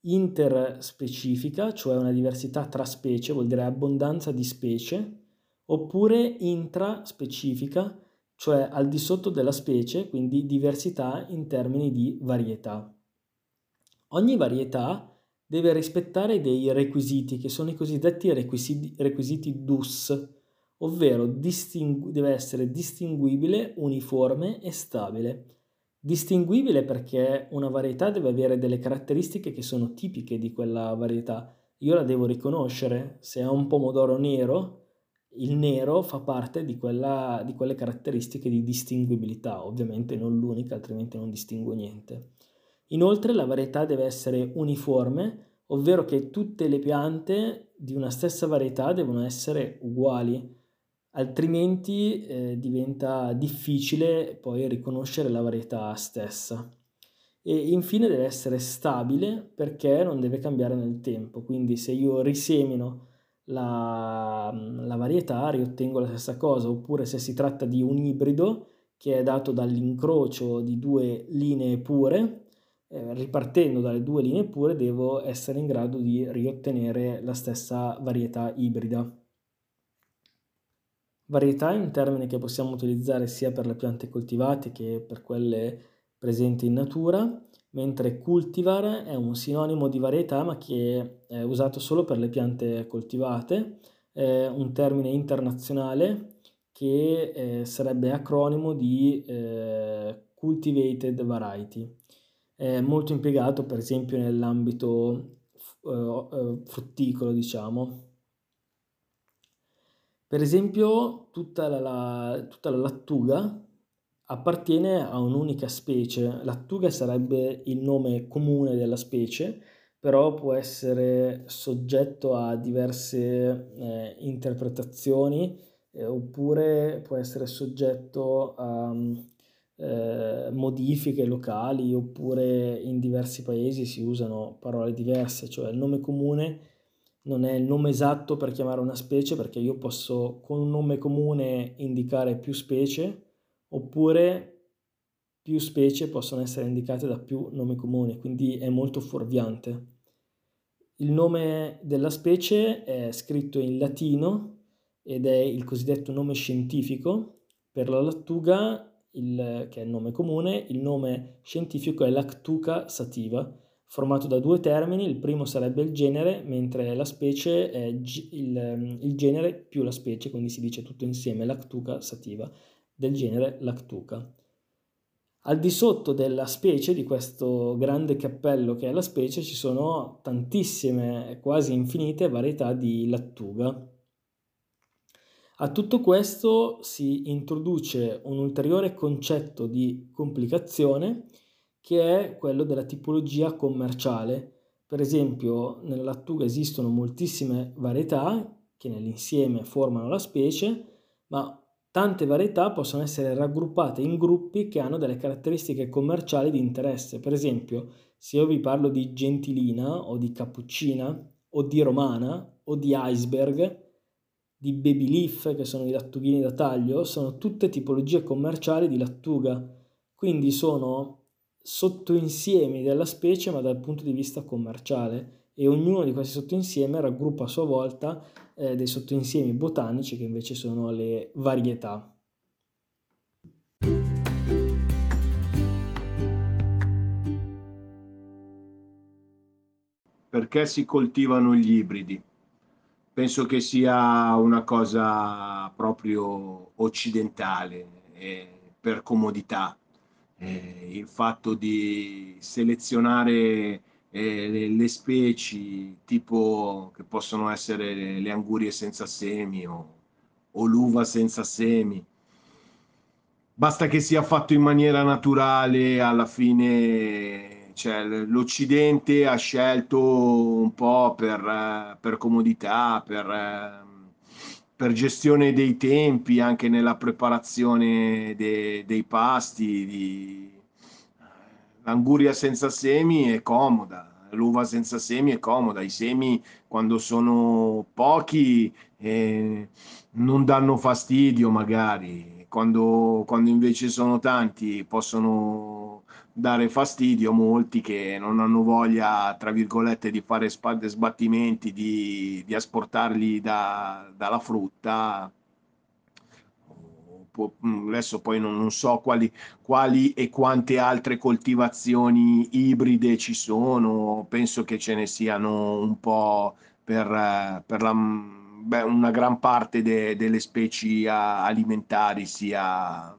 interspecifica, cioè una diversità tra specie, vuol dire abbondanza di specie, oppure intraspecifica, cioè al di sotto della specie, quindi diversità in termini di varietà. Ogni varietà deve rispettare dei requisiti che sono i cosiddetti requisiti, requisiti DUS, ovvero distingu- deve essere distinguibile, uniforme e stabile. Distinguibile perché una varietà deve avere delle caratteristiche che sono tipiche di quella varietà. Io la devo riconoscere. Se è un pomodoro nero, il nero fa parte di, quella, di quelle caratteristiche di distinguibilità, ovviamente non l'unica, altrimenti non distingo niente. Inoltre la varietà deve essere uniforme, ovvero che tutte le piante di una stessa varietà devono essere uguali altrimenti eh, diventa difficile poi riconoscere la varietà stessa. E infine deve essere stabile perché non deve cambiare nel tempo, quindi se io risemino la, la varietà riottengo la stessa cosa, oppure se si tratta di un ibrido che è dato dall'incrocio di due linee pure, eh, ripartendo dalle due linee pure devo essere in grado di riottenere la stessa varietà ibrida. Varietà è un termine che possiamo utilizzare sia per le piante coltivate che per quelle presenti in natura, mentre cultivar è un sinonimo di varietà ma che è usato solo per le piante coltivate, è un termine internazionale che eh, sarebbe acronimo di eh, cultivated variety. È molto impiegato per esempio nell'ambito eh, eh frutticolo, diciamo, per esempio, tutta la, la, tutta la lattuga appartiene a un'unica specie. Lattuga sarebbe il nome comune della specie, però può essere soggetto a diverse eh, interpretazioni eh, oppure può essere soggetto a eh, modifiche locali oppure in diversi paesi si usano parole diverse, cioè il nome comune non è il nome esatto per chiamare una specie perché io posso con un nome comune indicare più specie oppure più specie possono essere indicate da più nomi comuni, quindi è molto fuorviante. Il nome della specie è scritto in latino ed è il cosiddetto nome scientifico. Per la lattuga, il, che è il nome comune, il nome scientifico è Lactuca sativa, formato da due termini, il primo sarebbe il genere, mentre la specie è il, il genere più la specie, quindi si dice tutto insieme Lactuca sativa, del genere Lactuca. Al di sotto della specie, di questo grande cappello che è la specie, ci sono tantissime, quasi infinite varietà di lattuga. A tutto questo si introduce un ulteriore concetto di complicazione che è quello della tipologia commerciale. Per esempio, nella lattuga esistono moltissime varietà che nell'insieme formano la specie, ma tante varietà possono essere raggruppate in gruppi che hanno delle caratteristiche commerciali di interesse. Per esempio, se io vi parlo di gentilina o di cappuccina o di romana o di iceberg, di baby leaf, che sono i lattughini da taglio, sono tutte tipologie commerciali di lattuga. Quindi sono sottoinsiemi della specie ma dal punto di vista commerciale e ognuno di questi sottoinsiemi raggruppa a sua volta eh, dei sottoinsiemi botanici che invece sono le varietà. Perché si coltivano gli ibridi? Penso che sia una cosa proprio occidentale, eh, per comodità eh, il fatto di selezionare eh, le, le, specie tipo che possono essere le, le angurie senza semi o, o l'uva senza semi. Basta che sia fatto in maniera naturale, alla fine cioè, l'Occidente ha scelto un po' per, per comodità, per per gestione dei tempi, anche nella preparazione de, dei pasti. Di... L'anguria senza semi è comoda, l'uva senza semi è comoda, i semi quando sono pochi eh, non danno fastidio magari, quando, quando invece sono tanti possono dare fastidio a molti che non hanno voglia, tra virgolette, di fare sbattimenti, di, di asportarli da, dalla frutta. Adesso poi non, non so quali, quali, e quante altre coltivazioni ibride ci sono, penso che ce ne siano un po' per, per la, beh, una gran parte de, delle specie alimentari, sia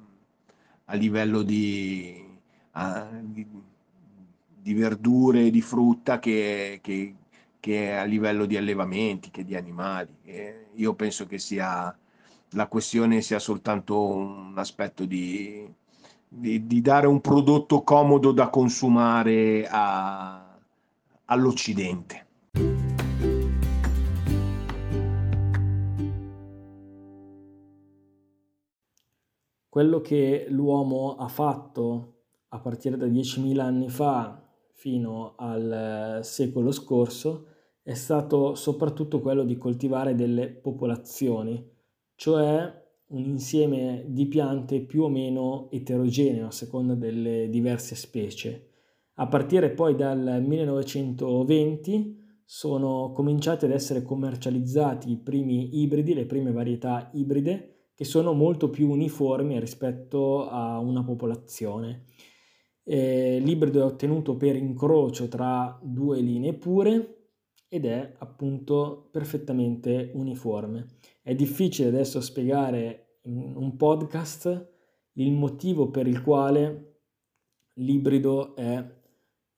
a livello di, di, di, verdure e di frutta che, che, che, a livello di allevamenti, che di animali. E io penso che sia, la questione sia soltanto un aspetto di, di, di dare un prodotto comodo da consumare a, all'Occidente. Quello che l'uomo ha fatto a partire da 10.000 anni fa fino al eh, secolo scorso è stato soprattutto quello di coltivare delle popolazioni, cioè un insieme di piante più o meno eterogeneo a seconda delle diverse specie. A partire poi dal 1920 sono cominciati ad essere commercializzati i primi ibridi, le prime varietà ibride, che sono molto più uniformi rispetto a una popolazione. Eh, l'ibrido è ottenuto per incrocio tra due linee pure ed è appunto perfettamente uniforme. È difficile adesso spiegare in un podcast il motivo per il quale l'ibrido è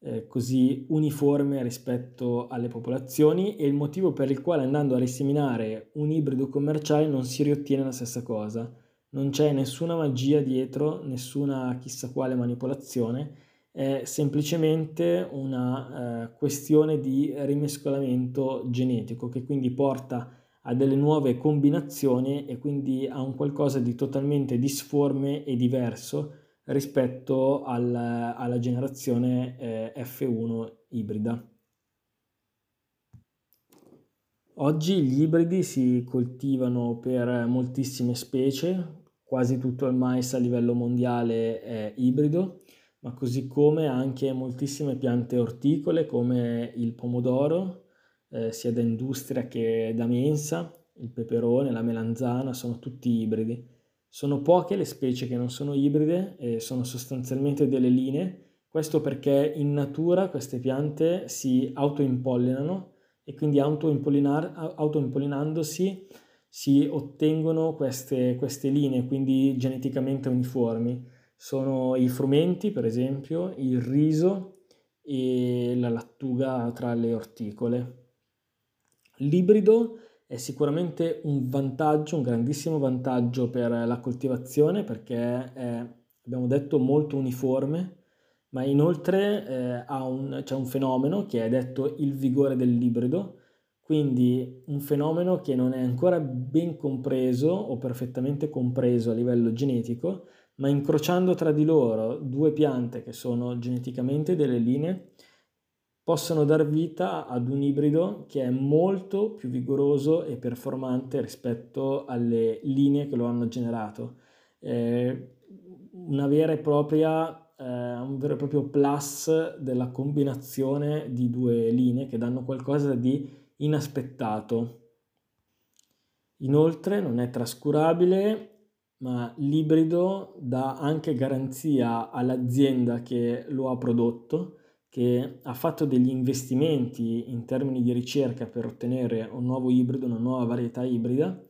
eh, così uniforme rispetto alle popolazioni e il motivo per il quale andando a riseminare un ibrido commerciale non si riottiene la stessa cosa. non c'è nessuna magia dietro, nessuna chissà quale manipolazione, è semplicemente una eh, questione di rimescolamento genetico che quindi porta a delle nuove combinazioni e quindi a un qualcosa di totalmente disforme e diverso rispetto al, alla generazione eh, F1 ibrida. Oggi gli ibridi si coltivano per moltissime specie, quasi tutto il mais a livello mondiale è ibrido, ma così come anche moltissime piante orticole come il pomodoro, eh, sia da industria che da mensa, il peperone, la melanzana, sono tutti ibridi. Sono poche le specie che non sono ibride e sono sostanzialmente delle linee, questo perché in natura queste piante si autoimpollinano e quindi autoimpollinandosi si ottengono queste, queste linee, quindi geneticamente uniformi. Sono i frumenti, per esempio, il riso e la lattuga tra le orticole. L'ibrido è sicuramente un vantaggio, un grandissimo vantaggio per la coltivazione perché è, abbiamo detto, molto uniforme, ma inoltre eh, un, c'è un fenomeno che è detto il vigore dell'ibrido, quindi un fenomeno che non è ancora ben compreso o perfettamente compreso a livello genetico, ma incrociando tra di loro due piante che sono geneticamente delle linee, possono dar vita ad un ibrido che è molto più vigoroso e performante rispetto alle linee che lo hanno generato. Eh, una vera e propria eh, un vero e proprio plus della combinazione di due linee che danno qualcosa di inaspettato. Inoltre non è trascurabile, ma l'ibrido dà anche garanzia all'azienda che lo ha prodotto, che ha fatto degli investimenti in termini di ricerca per ottenere un nuovo ibrido, una nuova varietà ibrida.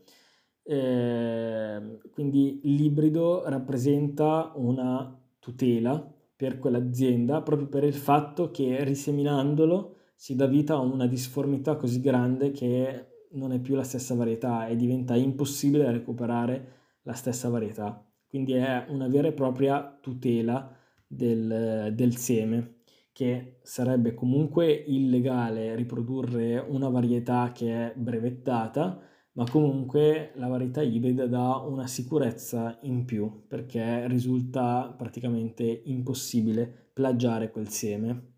Eh, quindi l'ibrido rappresenta una tutela per quell'azienda proprio per il fatto che riseminandolo si dà vita a una disformità così grande che non è più la stessa varietà e diventa impossibile recuperare la stessa varietà. Quindi è una vera e propria tutela del, del seme che sarebbe comunque illegale riprodurre una varietà che è brevettata ma comunque la varietà ibrida dà una sicurezza in più perché risulta praticamente impossibile plagiare quel seme.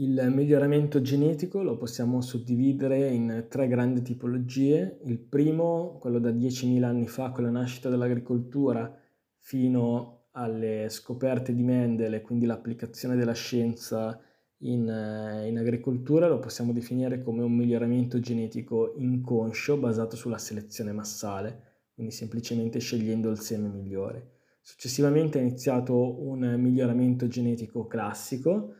Il miglioramento genetico lo possiamo suddividere in tre grandi tipologie. Il primo, quello da 10.000 anni fa con la nascita dell'agricoltura fino alle scoperte di Mendel e quindi l'applicazione della scienza in, eh, in, agricoltura lo possiamo definire come un miglioramento genetico inconscio basato sulla selezione massale, quindi semplicemente scegliendo il seme migliore. Successivamente è iniziato un miglioramento genetico classico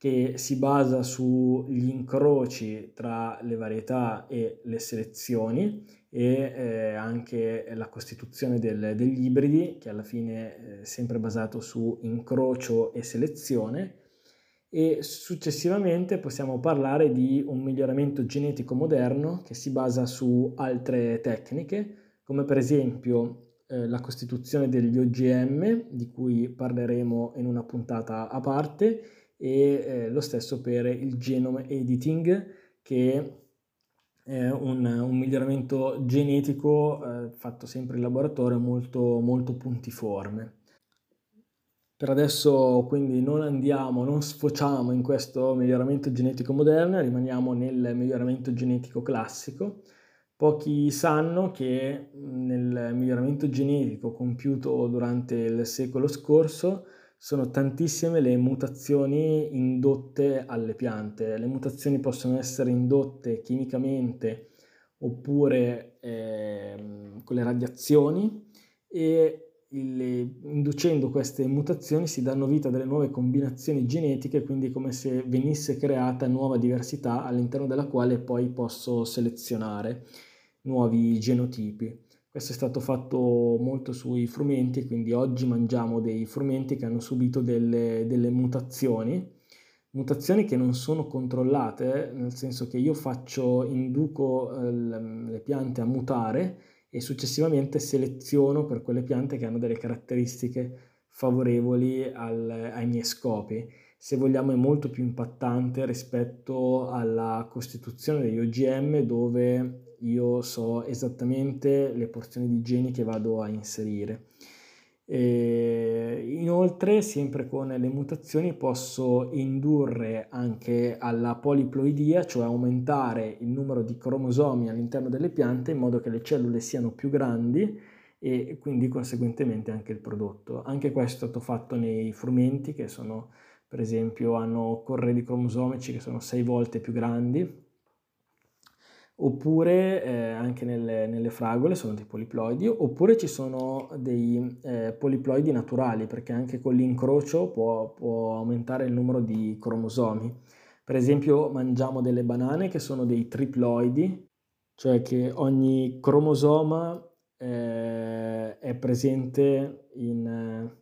che si basa sugli incroci tra le varietà e le selezioni e eh, anche la costituzione del, degli ibridi che alla fine è sempre basato su incrocio e selezione. E successivamente possiamo parlare di un miglioramento genetico moderno che si basa su altre tecniche, come per esempio eh, la costituzione degli OGM, di cui parleremo in una puntata a parte, e eh, lo stesso per il genome editing, che è un, un miglioramento genetico eh, fatto sempre in laboratorio molto, molto puntiforme. Per adesso quindi non andiamo, non sfociamo in questo miglioramento genetico moderno, rimaniamo nel miglioramento genetico classico. Pochi sanno che nel miglioramento genetico compiuto durante il secolo scorso sono tantissime le mutazioni indotte alle piante. Le mutazioni possono essere indotte chimicamente oppure eh, con le radiazioni e il, inducendo queste mutazioni si danno vita a delle nuove combinazioni genetiche, quindi come se venisse creata nuova diversità all'interno della quale poi posso selezionare nuovi genotipi. Questo è stato fatto molto sui frumenti, quindi oggi mangiamo dei frumenti che hanno subito delle, delle mutazioni, mutazioni che non sono controllate, nel senso che io faccio, induco eh, le piante a mutare e successivamente seleziono per quelle piante che hanno delle caratteristiche favorevoli al, ai miei scopi. Se vogliamo è molto più impattante rispetto alla costituzione degli OGM dove io so esattamente le porzioni di geni che vado a inserire. E inoltre, sempre con le mutazioni, posso indurre anche alla poliploidia, cioè aumentare il numero di cromosomi all'interno delle piante in modo che le cellule siano più grandi e quindi conseguentemente anche il prodotto. Anche questo è stato fatto nei frumenti che sono, per esempio, hanno corredi cromosomici che sono sei volte più grandi oppure eh, anche nelle, nelle, fragole sono dei poliploidi, oppure ci sono dei eh, poliploidi naturali, perché anche con l'incrocio può, può, aumentare il numero di cromosomi. Per esempio mangiamo delle banane che sono dei triploidi, cioè che ogni cromosoma eh, è presente in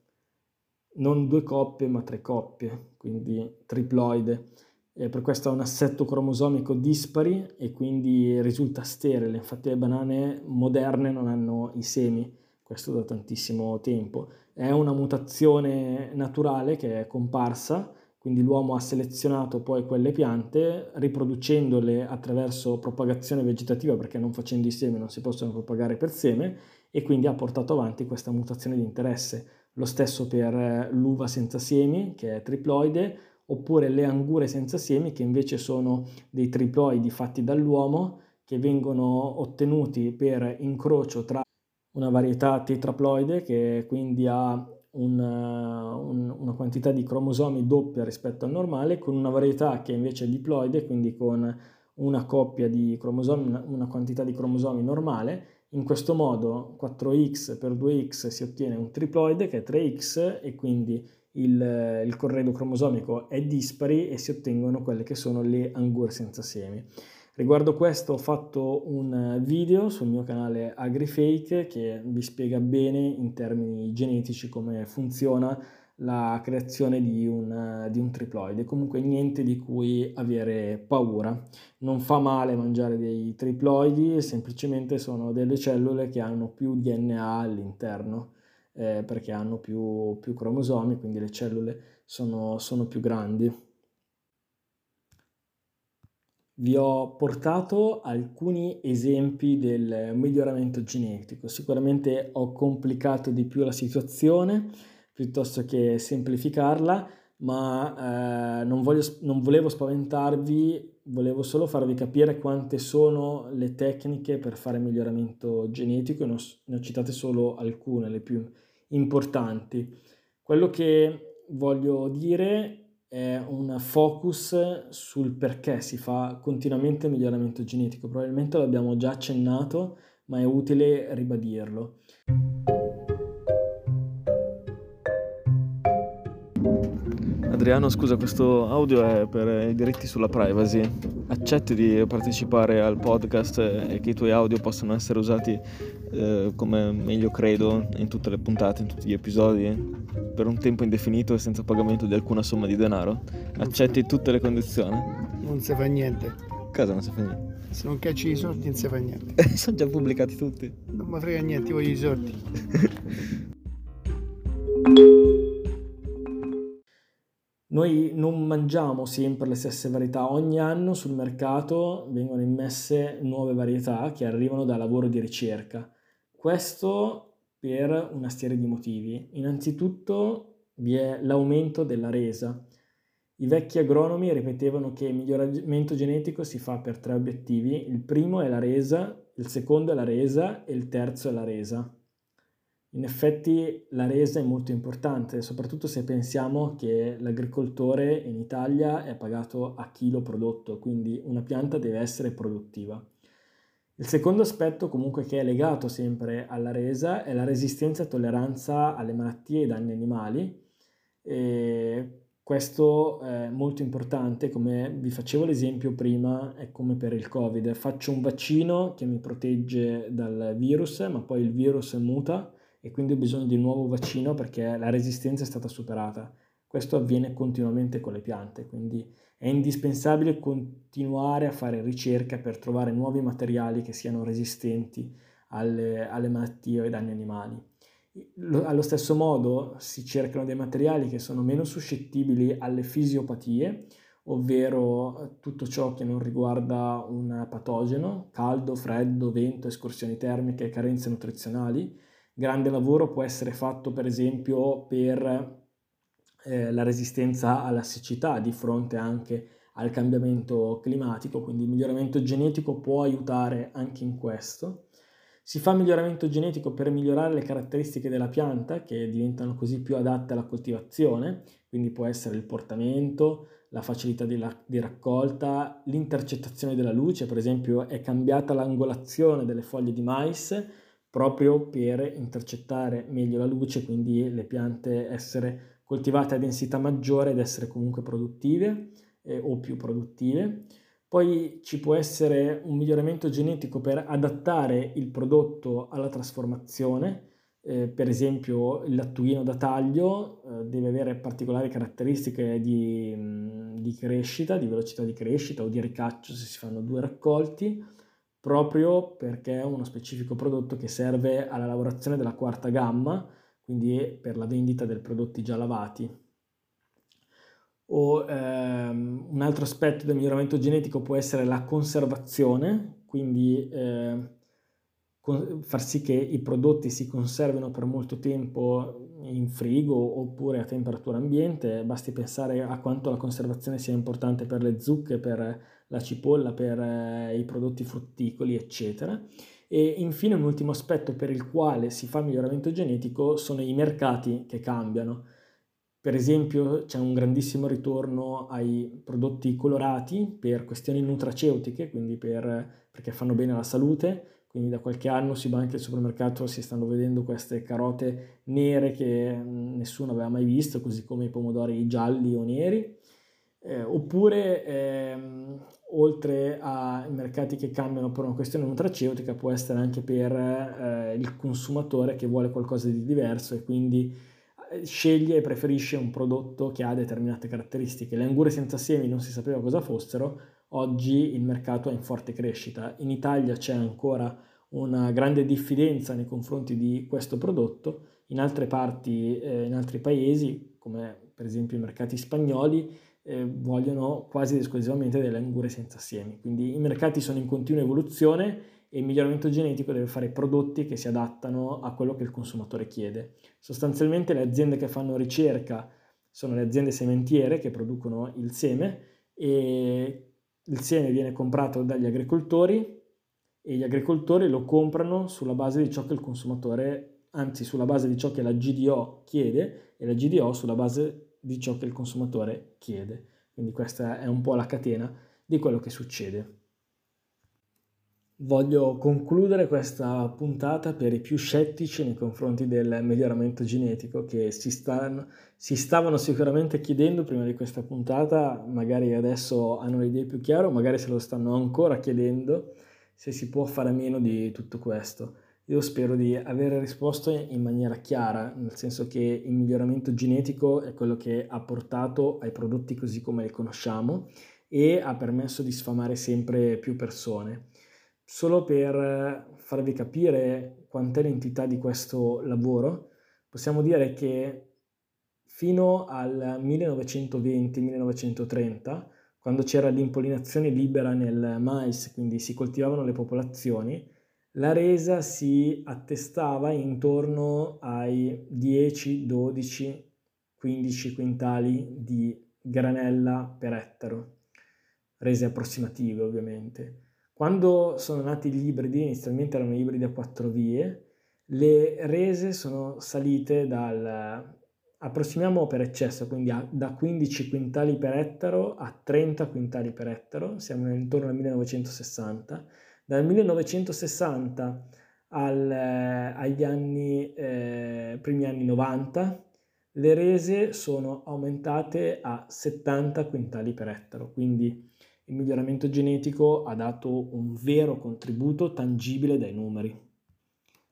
non due coppie ma tre coppie, quindi triploide eh, per questo ha un assetto cromosomico dispari e quindi risulta sterile. Infatti le banane moderne non hanno i semi, questo da tantissimo tempo. È una mutazione naturale che è comparsa, quindi l'uomo ha selezionato poi quelle piante riproducendole attraverso propagazione vegetativa perché non facendo i semi non si possono propagare per seme e quindi ha portato avanti questa mutazione di interesse. Lo stesso per l'uva senza semi che è triploide oppure le angure senza semi che invece sono dei triploidi fatti dall'uomo che vengono ottenuti per incrocio tra una varietà tetraploide che quindi ha un, un, una quantità di cromosomi doppia rispetto al normale con una varietà che invece è diploide, quindi con una coppia di cromosomi, una, una quantità di cromosomi normale. In questo modo 4x per 2x si ottiene un triploide che è 3x e quindi il, il corredo cromosomico è dispari e si ottengono quelle che sono le angure senza semi. Riguardo questo ho fatto un video sul mio canale AgriFake che vi spiega bene in termini genetici come funziona la creazione di un, di un, triploide. Comunque niente di cui avere paura. Non fa male mangiare dei triploidi, semplicemente sono delle cellule che hanno più DNA all'interno eh, perché hanno più, più, cromosomi, quindi le cellule sono, sono più grandi. Vi ho portato alcuni esempi del miglioramento genetico. Sicuramente ho complicato di più la situazione piuttosto che semplificarla, ma eh, non, voglio, non volevo spaventarvi, volevo solo farvi capire quante sono le tecniche per fare miglioramento genetico, ne ho, ne ho citate solo alcune, le più importanti. Quello che voglio dire è un focus sul perché si fa continuamente miglioramento genetico. Probabilmente l'abbiamo già accennato, ma è utile ribadirlo. Adriano, scusa, questo audio è per i diritti sulla privacy. Accetti di partecipare al podcast e che i tuoi audio possano essere usati eh, come meglio credo in tutte le puntate, in tutti gli episodi, per un tempo indefinito e senza pagamento di alcuna somma di denaro? Accetti tutte le condizioni? Non si fa niente. Cosa non si fa niente? Se non cacci i soldi non si fa niente. Sono già pubblicati tutti. Non mi frega niente, io voglio i soldi. Noi non mangiamo sempre le stesse varietà, ogni anno sul mercato vengono immesse nuove varietà che arrivano da lavoro di ricerca. Questo per una serie di motivi. Innanzitutto vi è l'aumento della resa. I vecchi agronomi ripetevano che il miglioramento genetico si fa per tre obiettivi. Il primo è la resa, il secondo è la resa e il terzo è la resa. In effetti la resa è molto importante, soprattutto se pensiamo che l'agricoltore in Italia è pagato a chilo prodotto, quindi una pianta deve essere produttiva. Il secondo aspetto comunque che è legato sempre alla resa è la resistenza e tolleranza alle malattie e ai danni animali. E questo è molto importante, come vi facevo l'esempio prima, è come per il Covid. Faccio un vaccino che mi protegge dal virus, ma poi il virus muta e quindi ho bisogno di un nuovo vaccino perché la resistenza è stata superata. Questo avviene continuamente con le piante, quindi è indispensabile continuare a fare ricerca per trovare nuovi materiali che siano resistenti alle, alle malattie o ai danni animali. Lo, allo stesso modo si cercano dei materiali che sono meno suscettibili alle fisiopatie, ovvero tutto ciò che non riguarda un patogeno, caldo, freddo, vento, escursioni termiche, carenze nutrizionali. Grande lavoro può essere fatto per esempio per eh, la resistenza alla siccità di fronte anche al cambiamento climatico, quindi il miglioramento genetico può aiutare anche in questo. Si fa miglioramento genetico per migliorare le caratteristiche della pianta che diventano così più adatte alla coltivazione, quindi può essere il portamento, la facilità di, la, di raccolta, l'intercettazione della luce, per esempio è cambiata l'angolazione delle foglie di mais proprio per intercettare meglio la luce, quindi le piante essere coltivate a densità maggiore ed essere comunque produttive eh, o più produttive. Poi ci può essere un miglioramento genetico per adattare il prodotto alla trasformazione, eh, per esempio il lattuino da taglio eh, deve avere particolari caratteristiche di, mm, di, crescita, di velocità di crescita o di ricaccio se si fanno due raccolti, proprio perché è uno specifico prodotto che serve alla lavorazione della quarta gamma, quindi per la vendita dei prodotti già lavati. O ehm, un altro aspetto del miglioramento genetico può essere la conservazione, quindi eh, con, far sì che i prodotti si conservino per molto tempo in frigo oppure a temperatura ambiente, basti pensare a quanto la conservazione sia importante per le zucche, per la cipolla, per eh, i prodotti frutticoli, eccetera. E infine un ultimo aspetto per il quale si fa miglioramento genetico sono i mercati che cambiano. Per esempio c'è un grandissimo ritorno ai prodotti colorati per questioni nutraceutiche, quindi per, perché fanno bene alla salute, quindi da qualche anno si va anche al supermercato, si stanno vedendo queste carote nere che nessuno aveva mai visto, così come i pomodori gialli o neri. Eh, oppure ehm, oltre ai mercati che cambiano per una questione nutraceutica può essere anche per eh, il consumatore che vuole qualcosa di diverso e quindi sceglie e preferisce un prodotto che ha determinate caratteristiche. Le angure senza semi non si sapeva cosa fossero, oggi il mercato è in forte crescita. In Italia c'è ancora una grande diffidenza nei confronti di questo prodotto, in altre parti, eh, in altri paesi, come per esempio i mercati spagnoli, eh, vogliono quasi esclusivamente delle angure senza semi. Quindi i mercati sono in continua evoluzione e il miglioramento genetico deve fare prodotti che si adattano a quello che il consumatore chiede. Sostanzialmente le aziende che fanno ricerca sono le aziende sementiere che producono il seme e il seme viene comprato dagli agricoltori e gli agricoltori lo comprano sulla base di ciò che il consumatore, anzi sulla base di ciò che la GDO chiede e la GDO sulla base di ciò che il consumatore chiede. Quindi questa è un po' la catena di quello che succede. Voglio concludere questa puntata per i più scettici nei confronti del miglioramento genetico che si, stanno, si stavano sicuramente chiedendo prima di questa puntata, magari adesso hanno le idee più chiare magari se lo stanno ancora chiedendo se si può fare a meno di tutto questo. Io spero di aver risposto in maniera chiara, nel senso che il miglioramento genetico è quello che ha portato ai prodotti così come li conosciamo e ha permesso di sfamare sempre più persone. Solo per farvi capire quant'è l'entità di questo lavoro, possiamo dire che fino al 1920-1930, quando c'era l'impollinazione libera nel mais, quindi si coltivavano le popolazioni, la resa si attestava intorno ai 10, 12, 15 quintali di granella per ettaro, rese approssimative ovviamente. Quando sono nati gli ibridi, inizialmente erano ibridi a quattro vie, le rese sono salite dal, approssimiamo per eccesso, quindi a, da 15 quintali per ettaro a 30 quintali per ettaro, siamo intorno al 1960. Dal 1960 al, agli anni, eh, primi anni 90 le rese sono aumentate a 70 quintali per ettaro, quindi il miglioramento genetico ha dato un vero contributo tangibile dai numeri.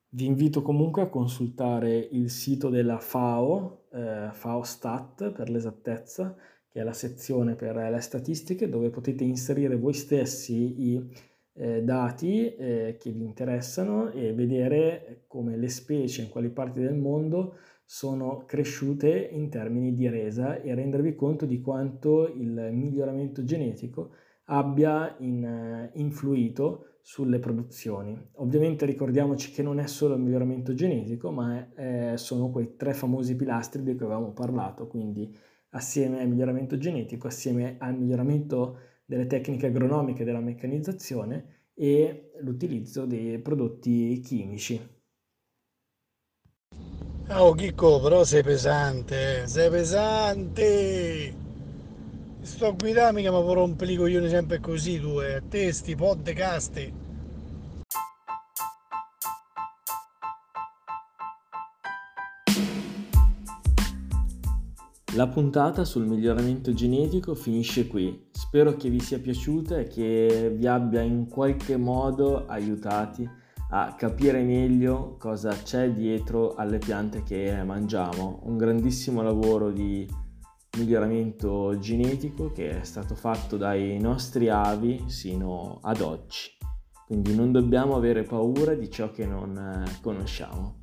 Vi invito comunque a consultare il sito della FAO, eh, FAO-STAT per l'esattezza, che è la sezione per le statistiche dove potete inserire voi stessi i eh, dati eh, che vi interessano e vedere come le specie in quali parti del mondo sono cresciute in termini di resa e rendervi conto di quanto il miglioramento genetico abbia in, eh, influito sulle produzioni. Ovviamente ricordiamoci che non è solo il miglioramento genetico, ma eh, sono quei tre famosi pilastri di cui avevamo parlato, quindi assieme al miglioramento genetico, assieme al miglioramento delle tecniche agronomiche della meccanizzazione e l'utilizzo dei prodotti chimici. Oh Chicco, però sei pesante, sei pesante. Sto a guidare mica mi rompe i coglioni sempre così tu, eh. Te sti podcast. La puntata sul miglioramento genetico finisce qui. Spero che vi sia piaciuta e che vi abbia in qualche modo aiutati a capire meglio cosa c'è dietro alle piante che mangiamo. Un grandissimo lavoro di miglioramento genetico che è stato fatto dai nostri avi sino ad oggi. Quindi non dobbiamo avere paura di ciò che non eh, conosciamo.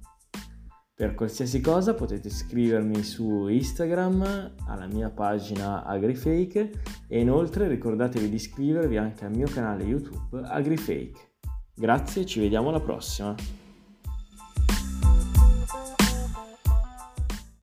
Per qualsiasi cosa potete scrivermi su Instagram alla mia pagina AgriFake e inoltre ricordatevi di iscrivervi anche al mio canale YouTube AgriFake. Grazie, ci vediamo alla prossima.